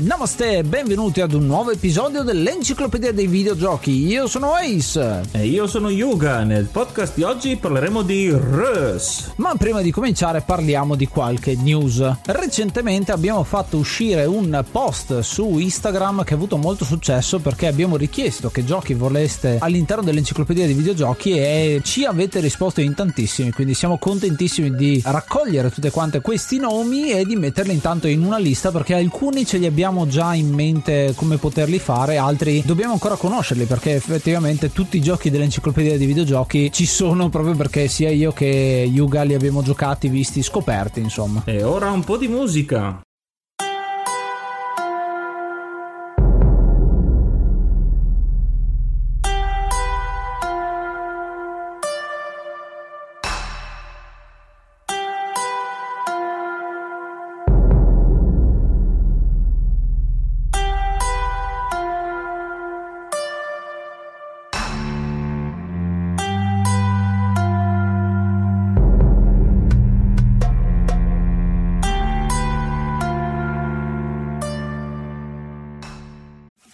Namaste, benvenuti ad un nuovo episodio dell'Enciclopedia dei Videogiochi. Io sono Ace. E io sono Yuga. Nel podcast di oggi parleremo di Rus. Ma prima di cominciare parliamo di qualche news. Recentemente abbiamo fatto uscire un post su Instagram che ha avuto molto successo perché abbiamo richiesto che giochi voleste all'interno dell'Enciclopedia dei Videogiochi e ci avete risposto in tantissimi, quindi siamo contentissimi di raccogliere tutte quante questi nomi e di metterli intanto in una lista perché alcuni ce li abbiamo abbiamo già in mente come poterli fare, altri dobbiamo ancora conoscerli perché effettivamente tutti i giochi dell'enciclopedia dei videogiochi ci sono proprio perché sia io che Yuga li abbiamo giocati, visti, scoperti, insomma. E ora un po' di musica.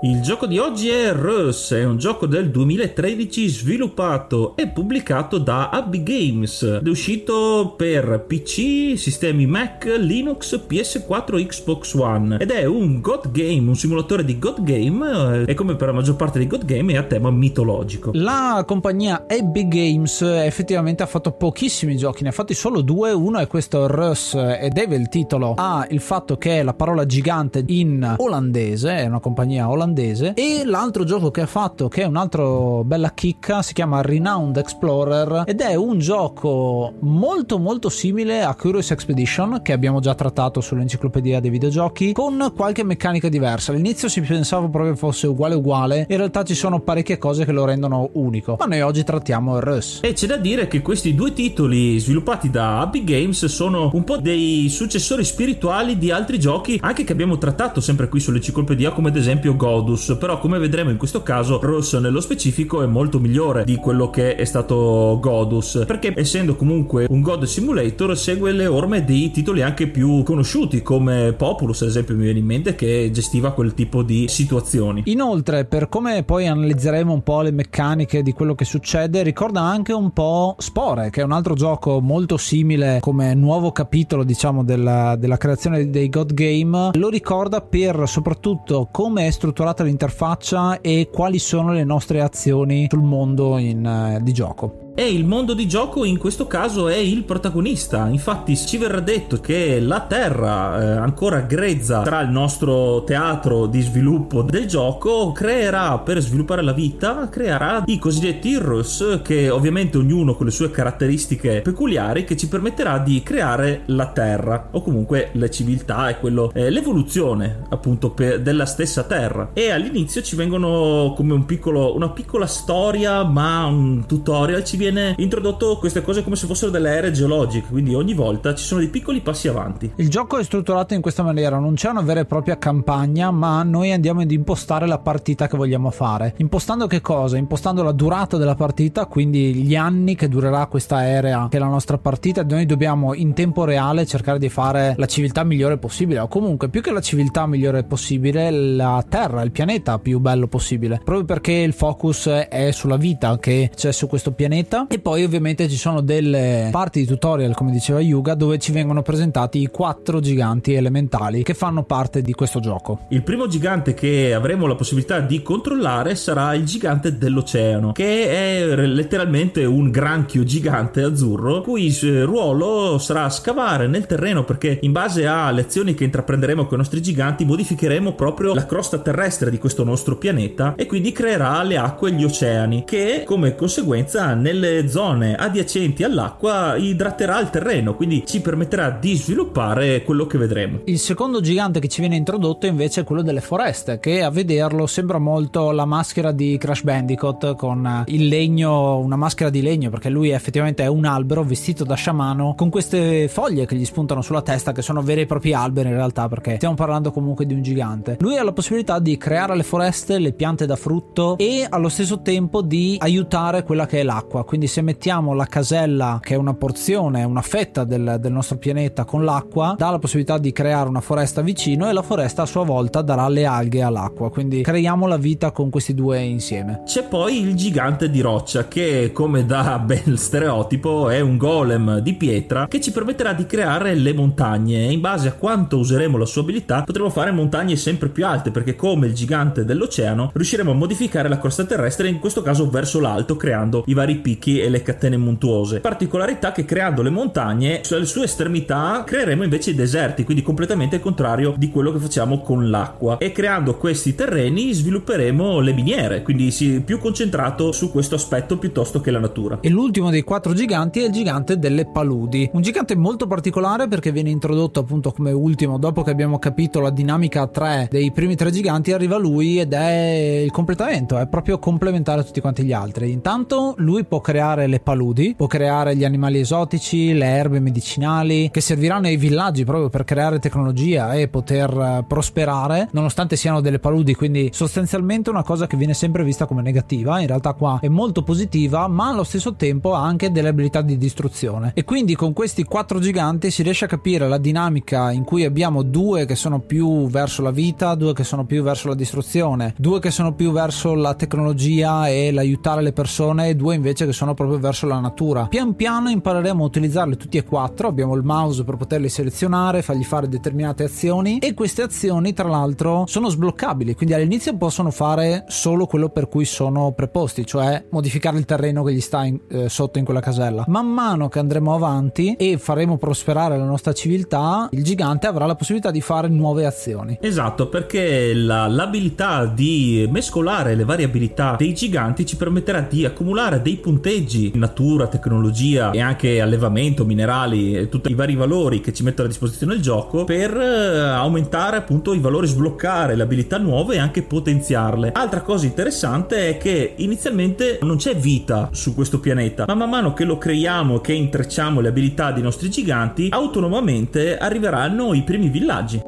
Il gioco di oggi è Rus, è un gioco del 2013 sviluppato e pubblicato da Abby Games ed è uscito per PC, sistemi Mac, Linux, PS4, Xbox One ed è un God Game, un simulatore di God Game e come per la maggior parte dei God Game è a tema mitologico. La compagnia Abby Games effettivamente ha fatto pochissimi giochi, ne ha fatti solo due, uno è questo Rus e deve il titolo ha il fatto che la parola gigante in olandese, è una compagnia olandese olandese e l'altro gioco che ha fatto che è un'altra bella chicca si chiama Renowned Explorer ed è un gioco molto molto simile a Curious Expedition che abbiamo già trattato sull'enciclopedia dei videogiochi con qualche meccanica diversa. All'inizio si pensava proprio fosse uguale uguale. In realtà ci sono parecchie cose che lo rendono unico. Ma noi oggi trattiamo il Rus e c'è da dire che questi due titoli sviluppati da Abby Games sono un po' dei successori spirituali di altri giochi anche che abbiamo trattato sempre qui sull'enciclopedia come ad esempio God Godus, però come vedremo in questo caso Ross nello specifico è molto migliore di quello che è stato Godus, perché essendo comunque un God Simulator segue le orme di titoli anche più conosciuti come Populus ad esempio mi viene in mente che gestiva quel tipo di situazioni. Inoltre per come poi analizzeremo un po' le meccaniche di quello che succede ricorda anche un po' Spore che è un altro gioco molto simile come nuovo capitolo diciamo della, della creazione dei God Game lo ricorda per soprattutto come è strutturato migliorata l'interfaccia e quali sono le nostre azioni sul mondo in, uh, di gioco. E il mondo di gioco in questo caso è il protagonista. Infatti ci verrà detto che la Terra, eh, ancora grezza tra il nostro teatro di sviluppo del gioco, creerà per sviluppare la vita, creerà i cosiddetti heroes che ovviamente ognuno con le sue caratteristiche peculiari che ci permetterà di creare la Terra o comunque le civiltà e quello, eh, l'evoluzione appunto per, della stessa Terra. E all'inizio ci vengono come un piccolo, una piccola storia, ma un tutorial ci viene introdotto queste cose come se fossero delle ere geologiche, quindi ogni volta ci sono dei piccoli passi avanti. Il gioco è strutturato in questa maniera, non c'è una vera e propria campagna, ma noi andiamo ad impostare la partita che vogliamo fare. Impostando che cosa? Impostando la durata della partita, quindi gli anni che durerà questa area che è la nostra partita, noi dobbiamo in tempo reale cercare di fare la civiltà migliore possibile, o comunque più che la civiltà migliore possibile, la Terra, il pianeta più bello possibile, proprio perché il focus è sulla vita che c'è su questo pianeta e poi ovviamente ci sono delle parti di tutorial, come diceva Yuga, dove ci vengono presentati i quattro giganti elementali che fanno parte di questo gioco. Il primo gigante che avremo la possibilità di controllare sarà il gigante dell'oceano, che è letteralmente un granchio gigante azzurro, cui ruolo sarà scavare nel terreno perché in base alle azioni che intraprenderemo con i nostri giganti modificheremo proprio la crosta terrestre di questo nostro pianeta e quindi creerà le acque e gli oceani che come conseguenza nelle zone adiacenti all'acqua idraterà il terreno, quindi ci permetterà di sviluppare quello che vedremo. Il secondo gigante che ci viene introdotto invece è quello delle foreste, che a vederlo sembra molto la maschera di Crash Bandicoot con il legno, una maschera di legno, perché lui effettivamente è un albero vestito da sciamano con queste foglie che gli spuntano sulla testa, che sono veri e propri alberi in realtà, perché stiamo parlando comunque di un gigante. Lui ha la possibilità di creare le foreste, le piante da frutto e allo stesso tempo di aiutare quella che è l'acqua. Quindi se mettiamo la casella, che è una porzione, una fetta del, del nostro pianeta con l'acqua, dà la possibilità di creare una foresta vicino e la foresta a sua volta darà le alghe all'acqua. Quindi creiamo la vita con questi due insieme. C'è poi il gigante di roccia che come da bel stereotipo è un golem di pietra che ci permetterà di creare le montagne e in base a quanto useremo la sua abilità potremo fare montagne sempre più alte perché come il gigante dell'oceano riusciremo a modificare la crosta terrestre in questo caso verso l'alto creando i vari picchi e le catene montuose. Particolarità che creando le montagne sulle sue estremità creeremo invece i deserti, quindi completamente il contrario di quello che facciamo con l'acqua e creando questi terreni svilupperemo le miniere, quindi si più concentrato su questo aspetto piuttosto che la natura. E l'ultimo dei quattro giganti è il gigante delle paludi, un gigante molto particolare perché viene introdotto appunto come ultimo dopo che abbiamo capito la dinamica 3 dei primi tre giganti arriva lui ed è il completamento, è proprio complementare a tutti quanti gli altri. Intanto lui può creare le paludi, può creare gli animali esotici, le erbe medicinali che serviranno ai villaggi proprio per creare tecnologia e poter eh, prosperare, nonostante siano delle paludi, quindi sostanzialmente una cosa che viene sempre vista come negativa, in realtà qua è molto positiva, ma allo stesso tempo ha anche delle abilità di distruzione. E quindi con questi quattro giganti si riesce a capire la dinamica in cui abbiamo due che sono più verso la vita, due che sono più verso la distruzione, due che sono più verso la tecnologia e l'aiutare le persone e due invece che sono proprio verso la natura. Pian piano impareremo a utilizzarli tutti e quattro, abbiamo il mouse per poterli selezionare, fargli fare determinate azioni e queste azioni tra l'altro sono sbloccabili, quindi all'inizio possono fare solo quello per cui sono preposti, cioè modificare il terreno che gli sta in, eh, sotto in quella casella. Man mano che andremo avanti e faremo prosperare la nostra civiltà, il gigante avrà la possibilità di fare nuove azioni. Esatto, perché la, l'abilità di mescolare le varie abilità dei giganti ci permetterà di accumulare dei punteggi in natura, tecnologia e anche allevamento, minerali e tutti i vari valori che ci mettono a disposizione il gioco per eh, aumentare appunto i valori, sbloccare le abilità nuove e anche potenziarle. Altra cosa interessante è che inizialmente non c'è vita su questo pianeta, ma man mano che lo creiamo, che intrecciamo le abilità dei nostri giganti, autonomamente arriveranno i primi villaggi.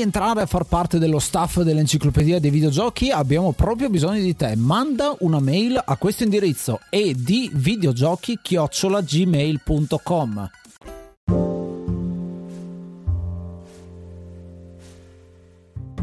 Vuoi entrare a far parte dello staff dell'enciclopedia dei videogiochi? Abbiamo proprio bisogno di te. Manda una mail a questo indirizzo e.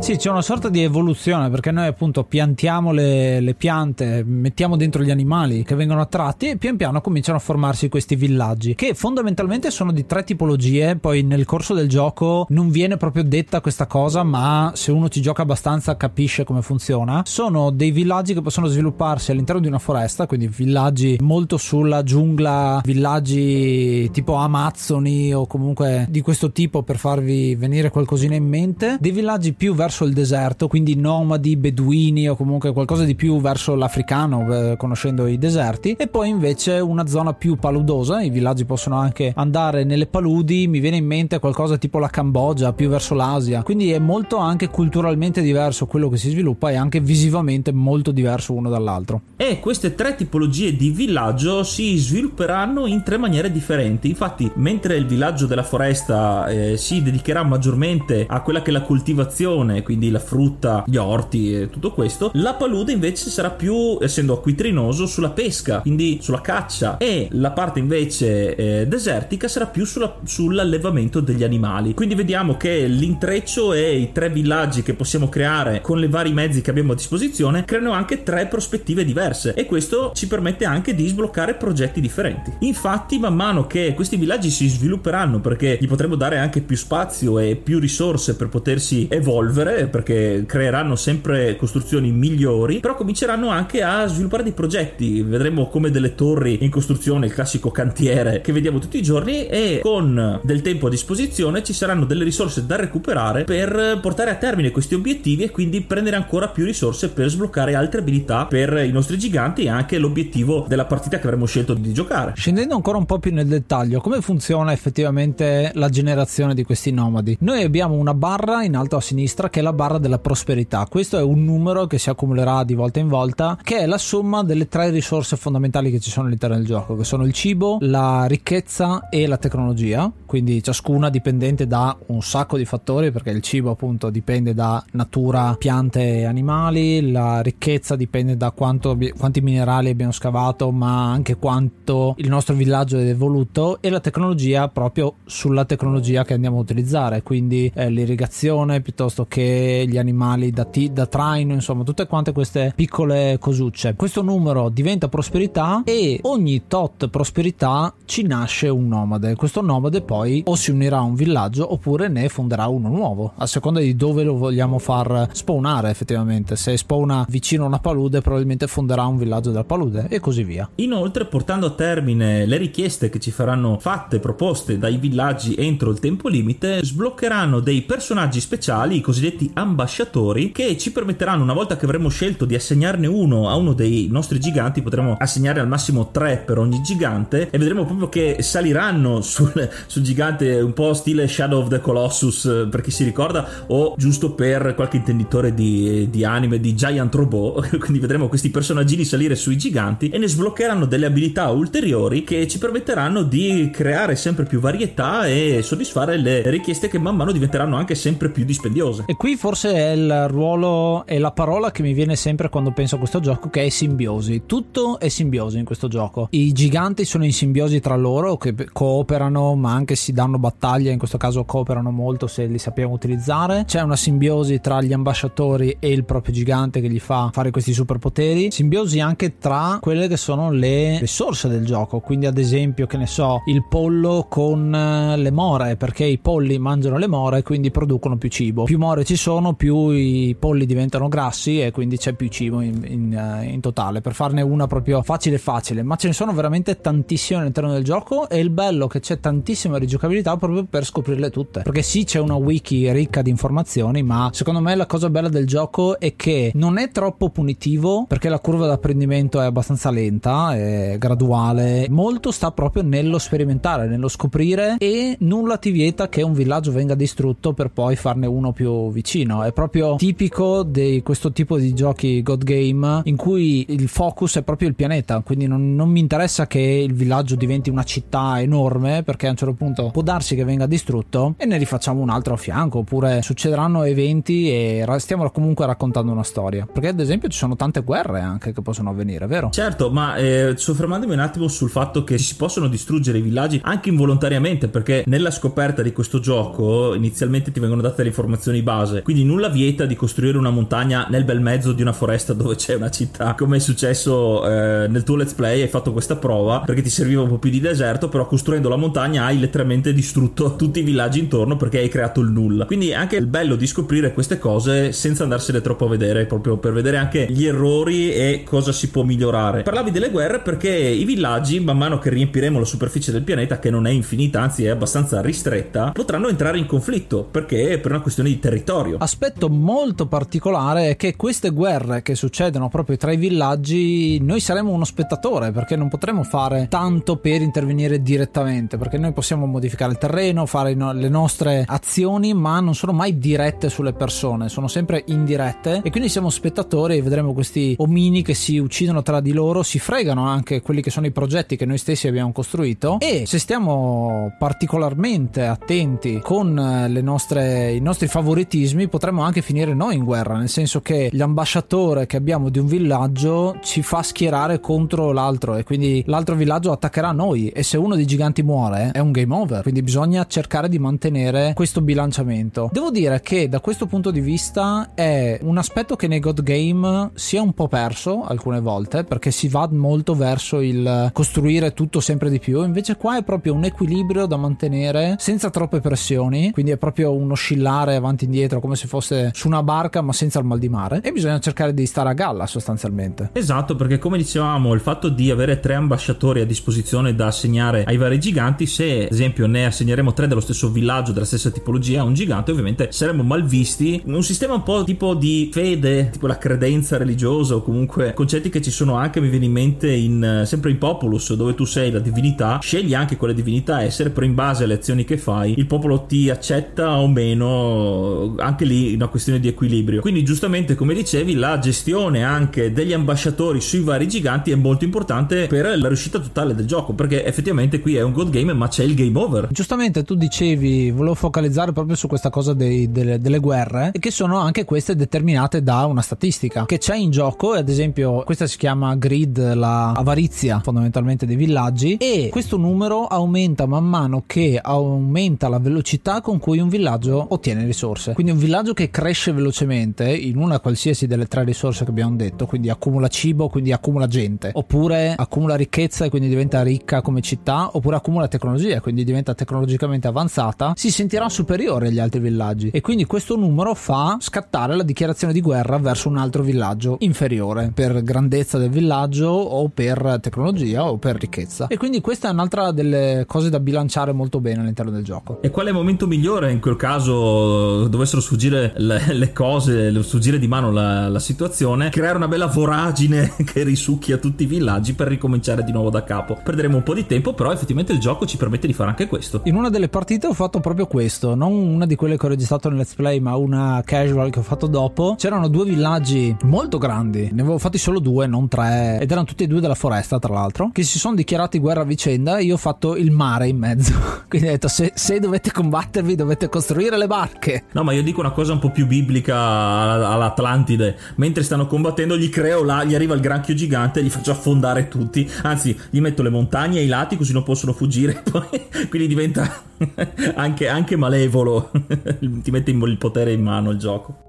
Sì, c'è una sorta di evoluzione perché noi appunto piantiamo le, le, piante, mettiamo dentro gli animali che vengono attratti e pian piano cominciano a formarsi questi villaggi che fondamentalmente sono di tre tipologie, poi nel corso del gioco non viene proprio detta questa cosa ma se uno ci gioca abbastanza capisce come funziona. Sono dei villaggi che possono svilupparsi all'interno di una foresta, quindi villaggi molto sulla giungla, villaggi tipo Amazzoni o comunque di questo tipo per farvi venire qualcosina in mente, dei villaggi più verso verso il deserto, quindi nomadi, beduini o comunque qualcosa di più verso l'africano, eh, conoscendo i deserti, e poi invece una zona più paludosa, i villaggi possono anche andare nelle paludi, mi viene in mente qualcosa tipo la Cambogia, più verso l'Asia, quindi è molto anche culturalmente diverso quello che si sviluppa e anche visivamente molto diverso uno dall'altro. E queste tre tipologie di villaggio si svilupperanno in tre maniere differenti, infatti mentre il villaggio della foresta eh, si dedicherà maggiormente a quella che è la coltivazione quindi la frutta, gli orti e tutto questo. La palude invece sarà più, essendo acquitrinoso, sulla pesca, quindi sulla caccia e la parte invece eh, desertica sarà più sulla, sull'allevamento degli animali. Quindi vediamo che l'intreccio e i tre villaggi che possiamo creare con i vari mezzi che abbiamo a disposizione creano anche tre prospettive diverse e questo ci permette anche di sbloccare progetti differenti. Infatti man mano che questi villaggi si svilupperanno perché gli potremo dare anche più spazio e più risorse per potersi evolvere perché creeranno sempre costruzioni migliori, però cominceranno anche a sviluppare dei progetti. Vedremo come delle torri in costruzione, il classico cantiere che vediamo tutti i giorni e con del tempo a disposizione ci saranno delle risorse da recuperare per portare a termine questi obiettivi e quindi prendere ancora più risorse per sbloccare altre abilità per i nostri giganti e anche l'obiettivo della partita che avremo scelto di giocare. Scendendo ancora un po' più nel dettaglio, come funziona effettivamente la generazione di questi nomadi? Noi abbiamo una barra in alto a sinistra che che è la barra della prosperità. Questo è un numero che si accumulerà di volta in volta, che è la somma delle tre risorse fondamentali che ci sono all'interno del gioco, che sono il cibo, la ricchezza e la tecnologia. Quindi ciascuna dipendente da un sacco di fattori, perché il cibo appunto dipende da natura, piante e animali, la ricchezza dipende da quanto, quanti minerali abbiamo scavato, ma anche quanto il nostro villaggio è evoluto, e la tecnologia proprio sulla tecnologia che andiamo a utilizzare, quindi eh, l'irrigazione piuttosto che gli animali da, t- da traino, insomma, tutte quante queste piccole cosucce. Questo numero diventa prosperità e ogni tot prosperità ci nasce un nomade. Questo nomade poi o si unirà a un villaggio oppure ne fonderà uno nuovo, a seconda di dove lo vogliamo far spawnare effettivamente. Se spawna vicino a una palude, probabilmente fonderà un villaggio della palude e così via. Inoltre, portando a termine le richieste che ci faranno fatte, proposte dai villaggi entro il tempo limite, sbloccheranno dei personaggi speciali, i cosiddetti cosiddetti ambasciatori che ci permetteranno una volta che avremo scelto di assegnarne uno a uno dei nostri giganti potremo assegnare al massimo tre per ogni gigante e vedremo proprio che saliranno sul, sul gigante un po' stile Shadow of the Colossus per chi si ricorda o giusto per qualche intenditore di, di anime di Giant Robot. Quindi vedremo questi personaggini salire sui giganti e ne sbloccheranno delle abilità ulteriori che ci permetteranno di creare sempre più varietà e soddisfare le richieste che man mano diventeranno anche sempre più dispendiose. E qui forse è il ruolo e la parola che mi viene sempre quando penso a questo gioco che è simbiosi. Tutto è simbiosi in questo gioco. I giganti sono in simbiosi tra loro che cooperano ma anche si danno battaglia, in questo caso cooperano molto se li sappiamo utilizzare. C'è una simbiosi tra gli ambasciatori e il proprio gigante che gli fa fare questi superpoteri. Simbiosi anche tra quelle che sono le risorse del gioco, quindi ad esempio che ne so, il pollo con eh, le more perché i polli mangiano le more quindi producono più cibo. Più more ci sono, più i polli diventano grassi e quindi c'è più cibo in, in, eh, in, totale. Per farne una proprio facile facile, ma ce ne sono veramente tantissime all'interno del gioco e il bello che c'è tantissima rigiocabilità proprio per scoprirle tutte. Perché sì, c'è una wiki ricca di informazioni, ma secondo me la cosa bella del gioco è che non è troppo punitivo perché la curva d'apprendimento è abbastanza lenta, è graduale. Molto sta proprio nello sperimentare, nello scoprire e nulla ti vieta che un villaggio venga distrutto per poi farne uno più vicino vicino. È proprio tipico di questo tipo di giochi God Game in cui il focus è proprio il pianeta. Quindi non, non mi interessa che il villaggio diventi una città enorme perché a un certo punto può darsi che venga distrutto e ne rifacciamo un altro a fianco oppure succederanno eventi e stiamo comunque raccontando una storia. Perché ad esempio ci sono tante guerre anche che possono avvenire, vero? Certo, ma eh, soffermandomi un attimo sul fatto che si possono distruggere i villaggi anche involontariamente perché nella scoperta di questo gioco inizialmente ti vengono date le informazioni base, quindi nulla vieta di costruire una montagna nel bel mezzo di una foresta dove c'è una città, come è successo eh, nel tuo let's play, hai fatto questa prova perché ti serviva un po' più di deserto, però costruendo la montagna hai letteralmente distrutto tutti i villaggi intorno perché hai creato il nulla. Quindi anche il bello di scoprire queste cose senza andarsene troppo a vedere, proprio per vedere anche gli errori e cosa si può migliorare. Parlavi delle guerre perché i villaggi, man mano che riempiremo la superficie del pianeta, che non è infinita, anzi è abbastanza ristretta, potranno entrare in conflitto perché è per una questione di territorio. Aspetto molto particolare è che queste guerre che succedono proprio tra i villaggi, noi saremo uno spettatore perché non potremo fare tanto per intervenire direttamente, perché noi possiamo modificare il terreno, fare le nostre azioni, ma non sono mai dirette sulle persone, sono sempre indirette e quindi siamo spettatori e vedremo questi omini che si uccidono tra di loro, si fregano anche quelli che sono i progetti che noi stessi abbiamo costruito e se stiamo particolarmente attenti con eh, nostre, i nostri favoritismi potremmo anche finire noi in guerra, nel senso che l'ambasciatore che abbiamo di un villaggio ci fa schierare contro l'altro e quindi l'altro villaggio attaccherà noi e se uno dei giganti muore è un game over, quindi bisogna cercare di mantenere questo bilanciamento. Devo dire che da questo punto di vista è un aspetto che nei God Game si è un po' perso alcune volte perché si va molto verso il costruire tutto sempre di più, invece qua è proprio un equilibrio da mantenere senza troppe pressioni, quindi è proprio un oscillare avanti e indietro come se fosse su una barca ma senza il mal di mare e bisogna cercare di stare a galla sostanzialmente. Esatto, perché come dicevamo, il fatto di avere tre ambasciatori a disposizione da assegnare ai vari giganti, se ad esempio ne assegneremo tre dello stesso villaggio, della stessa tipologia a un gigante, ovviamente saremmo mal visti. Un sistema un po' tipo di fede, tipo la credenza religiosa o comunque concetti che ci sono anche, mi viene in mente in, sempre in Populus, dove tu sei la divinità, scegli anche quale divinità essere, però in base alle azioni che fai, il popolo ti accetta o meno, anche lì una questione di equilibrio. Quindi giustamente come dicevi, la gestione anche degli ambasciatori sui vari giganti è molto importante per la riuscita totale del gioco, perché effettivamente qui è un good game, ma c'è il game over. Giustamente tu dicevi, volevo focalizzare proprio su questa cosa dei, delle, delle guerre, che sono anche queste determinate da una statistica che c'è in gioco, ad esempio questa si chiama grid, la avarizia fondamentalmente dei villaggi, e questo numero aumenta man mano che aumenta la velocità con cui un villaggio ottiene risorse. Quindi un villaggio che cresce velocemente in una qualsiasi delle tre risorse che abbiamo detto, quindi accumula cibo, quindi accumula gente, oppure accumula ricchezza e quindi diventa ricca come città, oppure accumula tecnologia e quindi diventa tecnologicamente avanzata, si sentirà superiore agli altri villaggi e quindi questo numero fa scattare la dichiarazione di guerra verso un altro villaggio inferiore per grandezza del villaggio o per tecnologia o per ricchezza. E quindi questa è un'altra delle cose da bilanciare molto bene all'interno del gioco. E qual è il momento migliore in quel caso dovessero sfuggire le, le cose, sfuggire di mano la, la, situazione? Creare una bella voragine che risucchia tutti i villaggi per ricominciare di nuovo da capo. Perderemo un po' di tempo, però effettivamente il gioco ci permette di fare anche questo. In una delle partite ho fatto proprio questo, non una di quelle che ho registrato nel let's play, ma una casual che ho fatto dopo. C'erano due villaggi molto grandi, ne avevo fatti solo due, non tre, ed erano tutti e due della foresta, tra l'altro, che si sono dichiarati guerra a vicenda. Io ho fatto il mare in mezzo. Quindi ho detto: se, se dovete combattervi, dovete costruire le barche. No, ma io dico una cosa un po' più biblica all'Atlantide. Mentre stanno combattendo, gli creo là, gli arriva il granchio gigante e li faccio affondare tutti. Anzi, gli metto le montagne ai lati così non possono fuggire. Poi, quindi diventa anche, anche malevolo. Ti mette il potere in mano il gioco.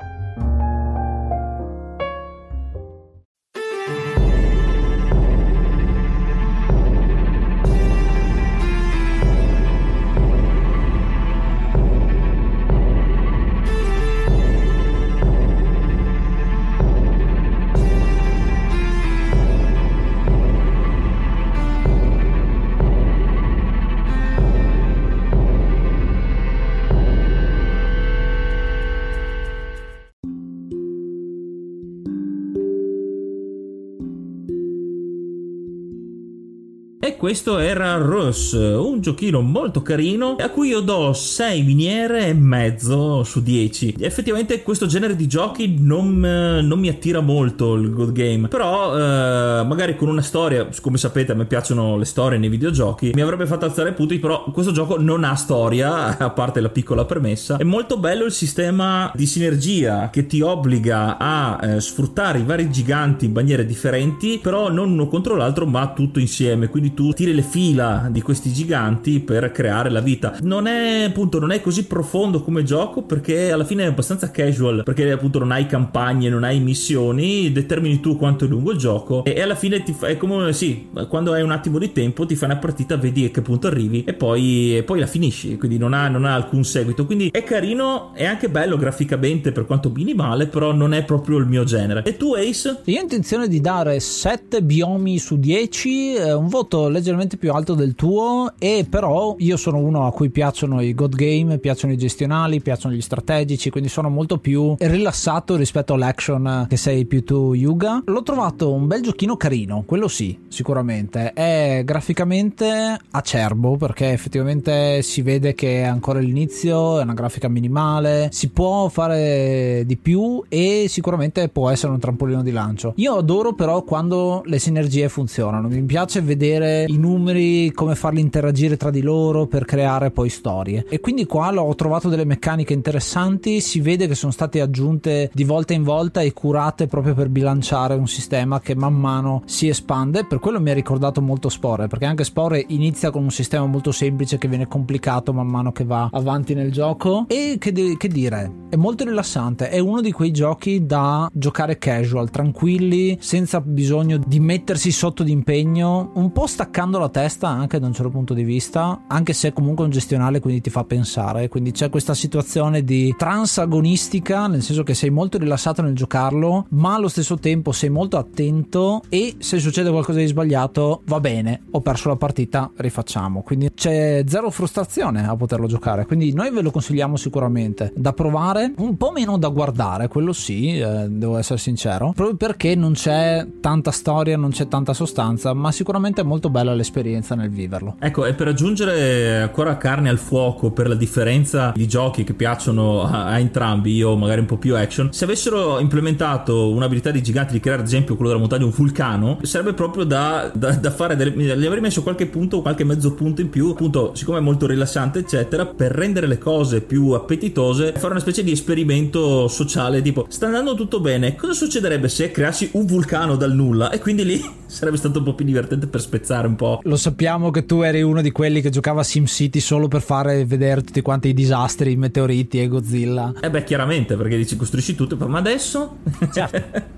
E questo era Rush, un giochino molto carino a cui io do 6 miniere e mezzo su 10. Effettivamente questo genere di giochi non, non mi attira molto il good game, però eh, magari con una storia, come sapete a me piacciono le storie nei videogiochi, mi avrebbe fatto alzare i punti, però questo gioco non ha storia, a parte la piccola premessa. È molto bello il sistema di sinergia che ti obbliga a eh, sfruttare i vari giganti in maniere differenti, però non uno contro l'altro, ma tutto insieme. Quindi tu tiri le fila di questi giganti per creare la vita. Non è appunto non è così profondo come gioco perché alla fine è abbastanza casual, perché appunto non hai campagne, non hai missioni, determini tu quanto è lungo il gioco e, e alla fine ti fa, è come sì, quando hai un attimo di tempo ti fai una partita, vedi a che punto arrivi e poi, e poi la finisci, quindi non ha, non ha alcun seguito. Quindi è carino, è anche bello graficamente per quanto minimale, però non è proprio il mio genere. E tu Ace? Io ho intenzione di dare 7 biomi su 10, eh, un voto leggermente più alto del tuo e però io sono uno a cui piacciono i god game, piacciono i gestionali, piacciono gli strategici, quindi sono molto più rilassato rispetto all'action che sei più tu Yuga. L'ho trovato un bel giochino carino, quello sì, sicuramente. È graficamente acerbo perché effettivamente si vede che è ancora l'inizio, è una grafica minimale, si può fare di più e sicuramente può essere un trampolino di lancio. Io adoro però quando le sinergie funzionano, mi piace vedere i numeri, come farli interagire tra di loro per creare poi storie. E quindi qua ho trovato delle meccaniche interessanti, si vede che sono state aggiunte di volta in volta e curate proprio per bilanciare un sistema che man mano si espande, per quello mi ha ricordato molto Spore, perché anche Spore inizia con un sistema molto semplice che viene complicato man mano che va avanti nel gioco. E che, de- che dire, è molto rilassante, è uno di quei giochi da giocare casual, tranquilli, senza bisogno di mettersi sotto d'impegno, un po' staccando la testa anche da un certo punto di vista, anche se comunque è un gestionale quindi ti fa pensare, quindi c'è questa situazione di transagonistica, nel senso che sei molto rilassato nel giocarlo, ma allo stesso tempo sei molto attento e se succede qualcosa di sbagliato va bene, ho perso la partita, rifacciamo. Quindi c'è zero frustrazione a poterlo giocare, quindi noi ve lo consigliamo sicuramente. Da provare, un po' meno da guardare, quello sì, eh, devo essere sincero, proprio perché non c'è tanta storia, non c'è tanta sostanza, ma sicuramente è molto bella l'esperienza nel viverlo. Ecco, e per aggiungere ancora carne al fuoco per la differenza di giochi che piacciono a, a entrambi, io magari un po' più action, se avessero implementato un'abilità di giganti di creare ad esempio quello della montagna un vulcano, sarebbe proprio da, da, da fare gli avrei messo qualche punto, qualche mezzo punto in più, appunto, siccome è molto rilassante, eccetera, per rendere le cose più appetitose, fare una specie di esperimento sociale, tipo, sta andando tutto bene, cosa succederebbe se creassi un vulcano dal nulla? E quindi lì sarebbe stato un po' più divertente per spezzare un po'. Lo sappiamo che tu eri uno di quelli che giocava SimCity solo per fare vedere tutti quanti i disastri, i meteoriti e Godzilla. Eh beh, chiaramente, perché dici costruisci tutto, ma adesso? Certo.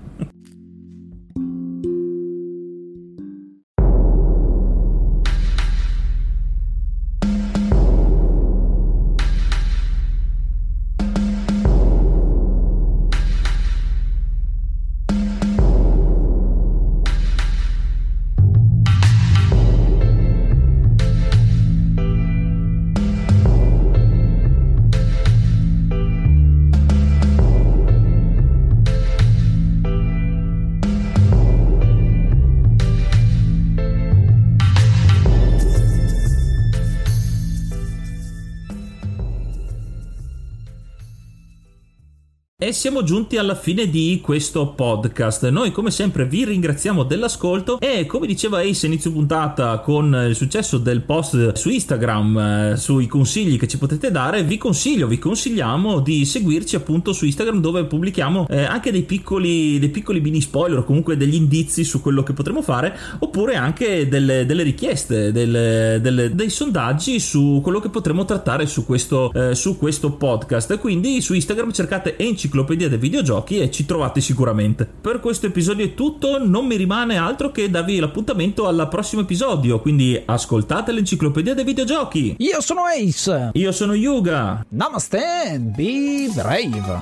E siamo giunti alla fine di questo podcast. Noi come sempre vi ringraziamo dell'ascolto e come diceva Ace inizio puntata con il successo del post su Instagram eh, sui consigli che ci potete dare, vi consiglio, vi consigliamo di seguirci appunto su Instagram dove pubblichiamo eh, anche dei piccoli, dei piccoli mini spoiler o comunque degli indizi su quello che potremo fare oppure anche delle, delle richieste, delle, delle, dei sondaggi su quello che potremo trattare su questo, eh, su questo podcast. Quindi su Instagram cercate enciclopedia enciclopedia dei videogiochi e ci trovate sicuramente. Per questo episodio è tutto, non mi rimane altro che darvi l'appuntamento al prossimo episodio, quindi ascoltate l'enciclopedia dei videogiochi. Io sono Ace. Io sono Yuga. Namaste be brave.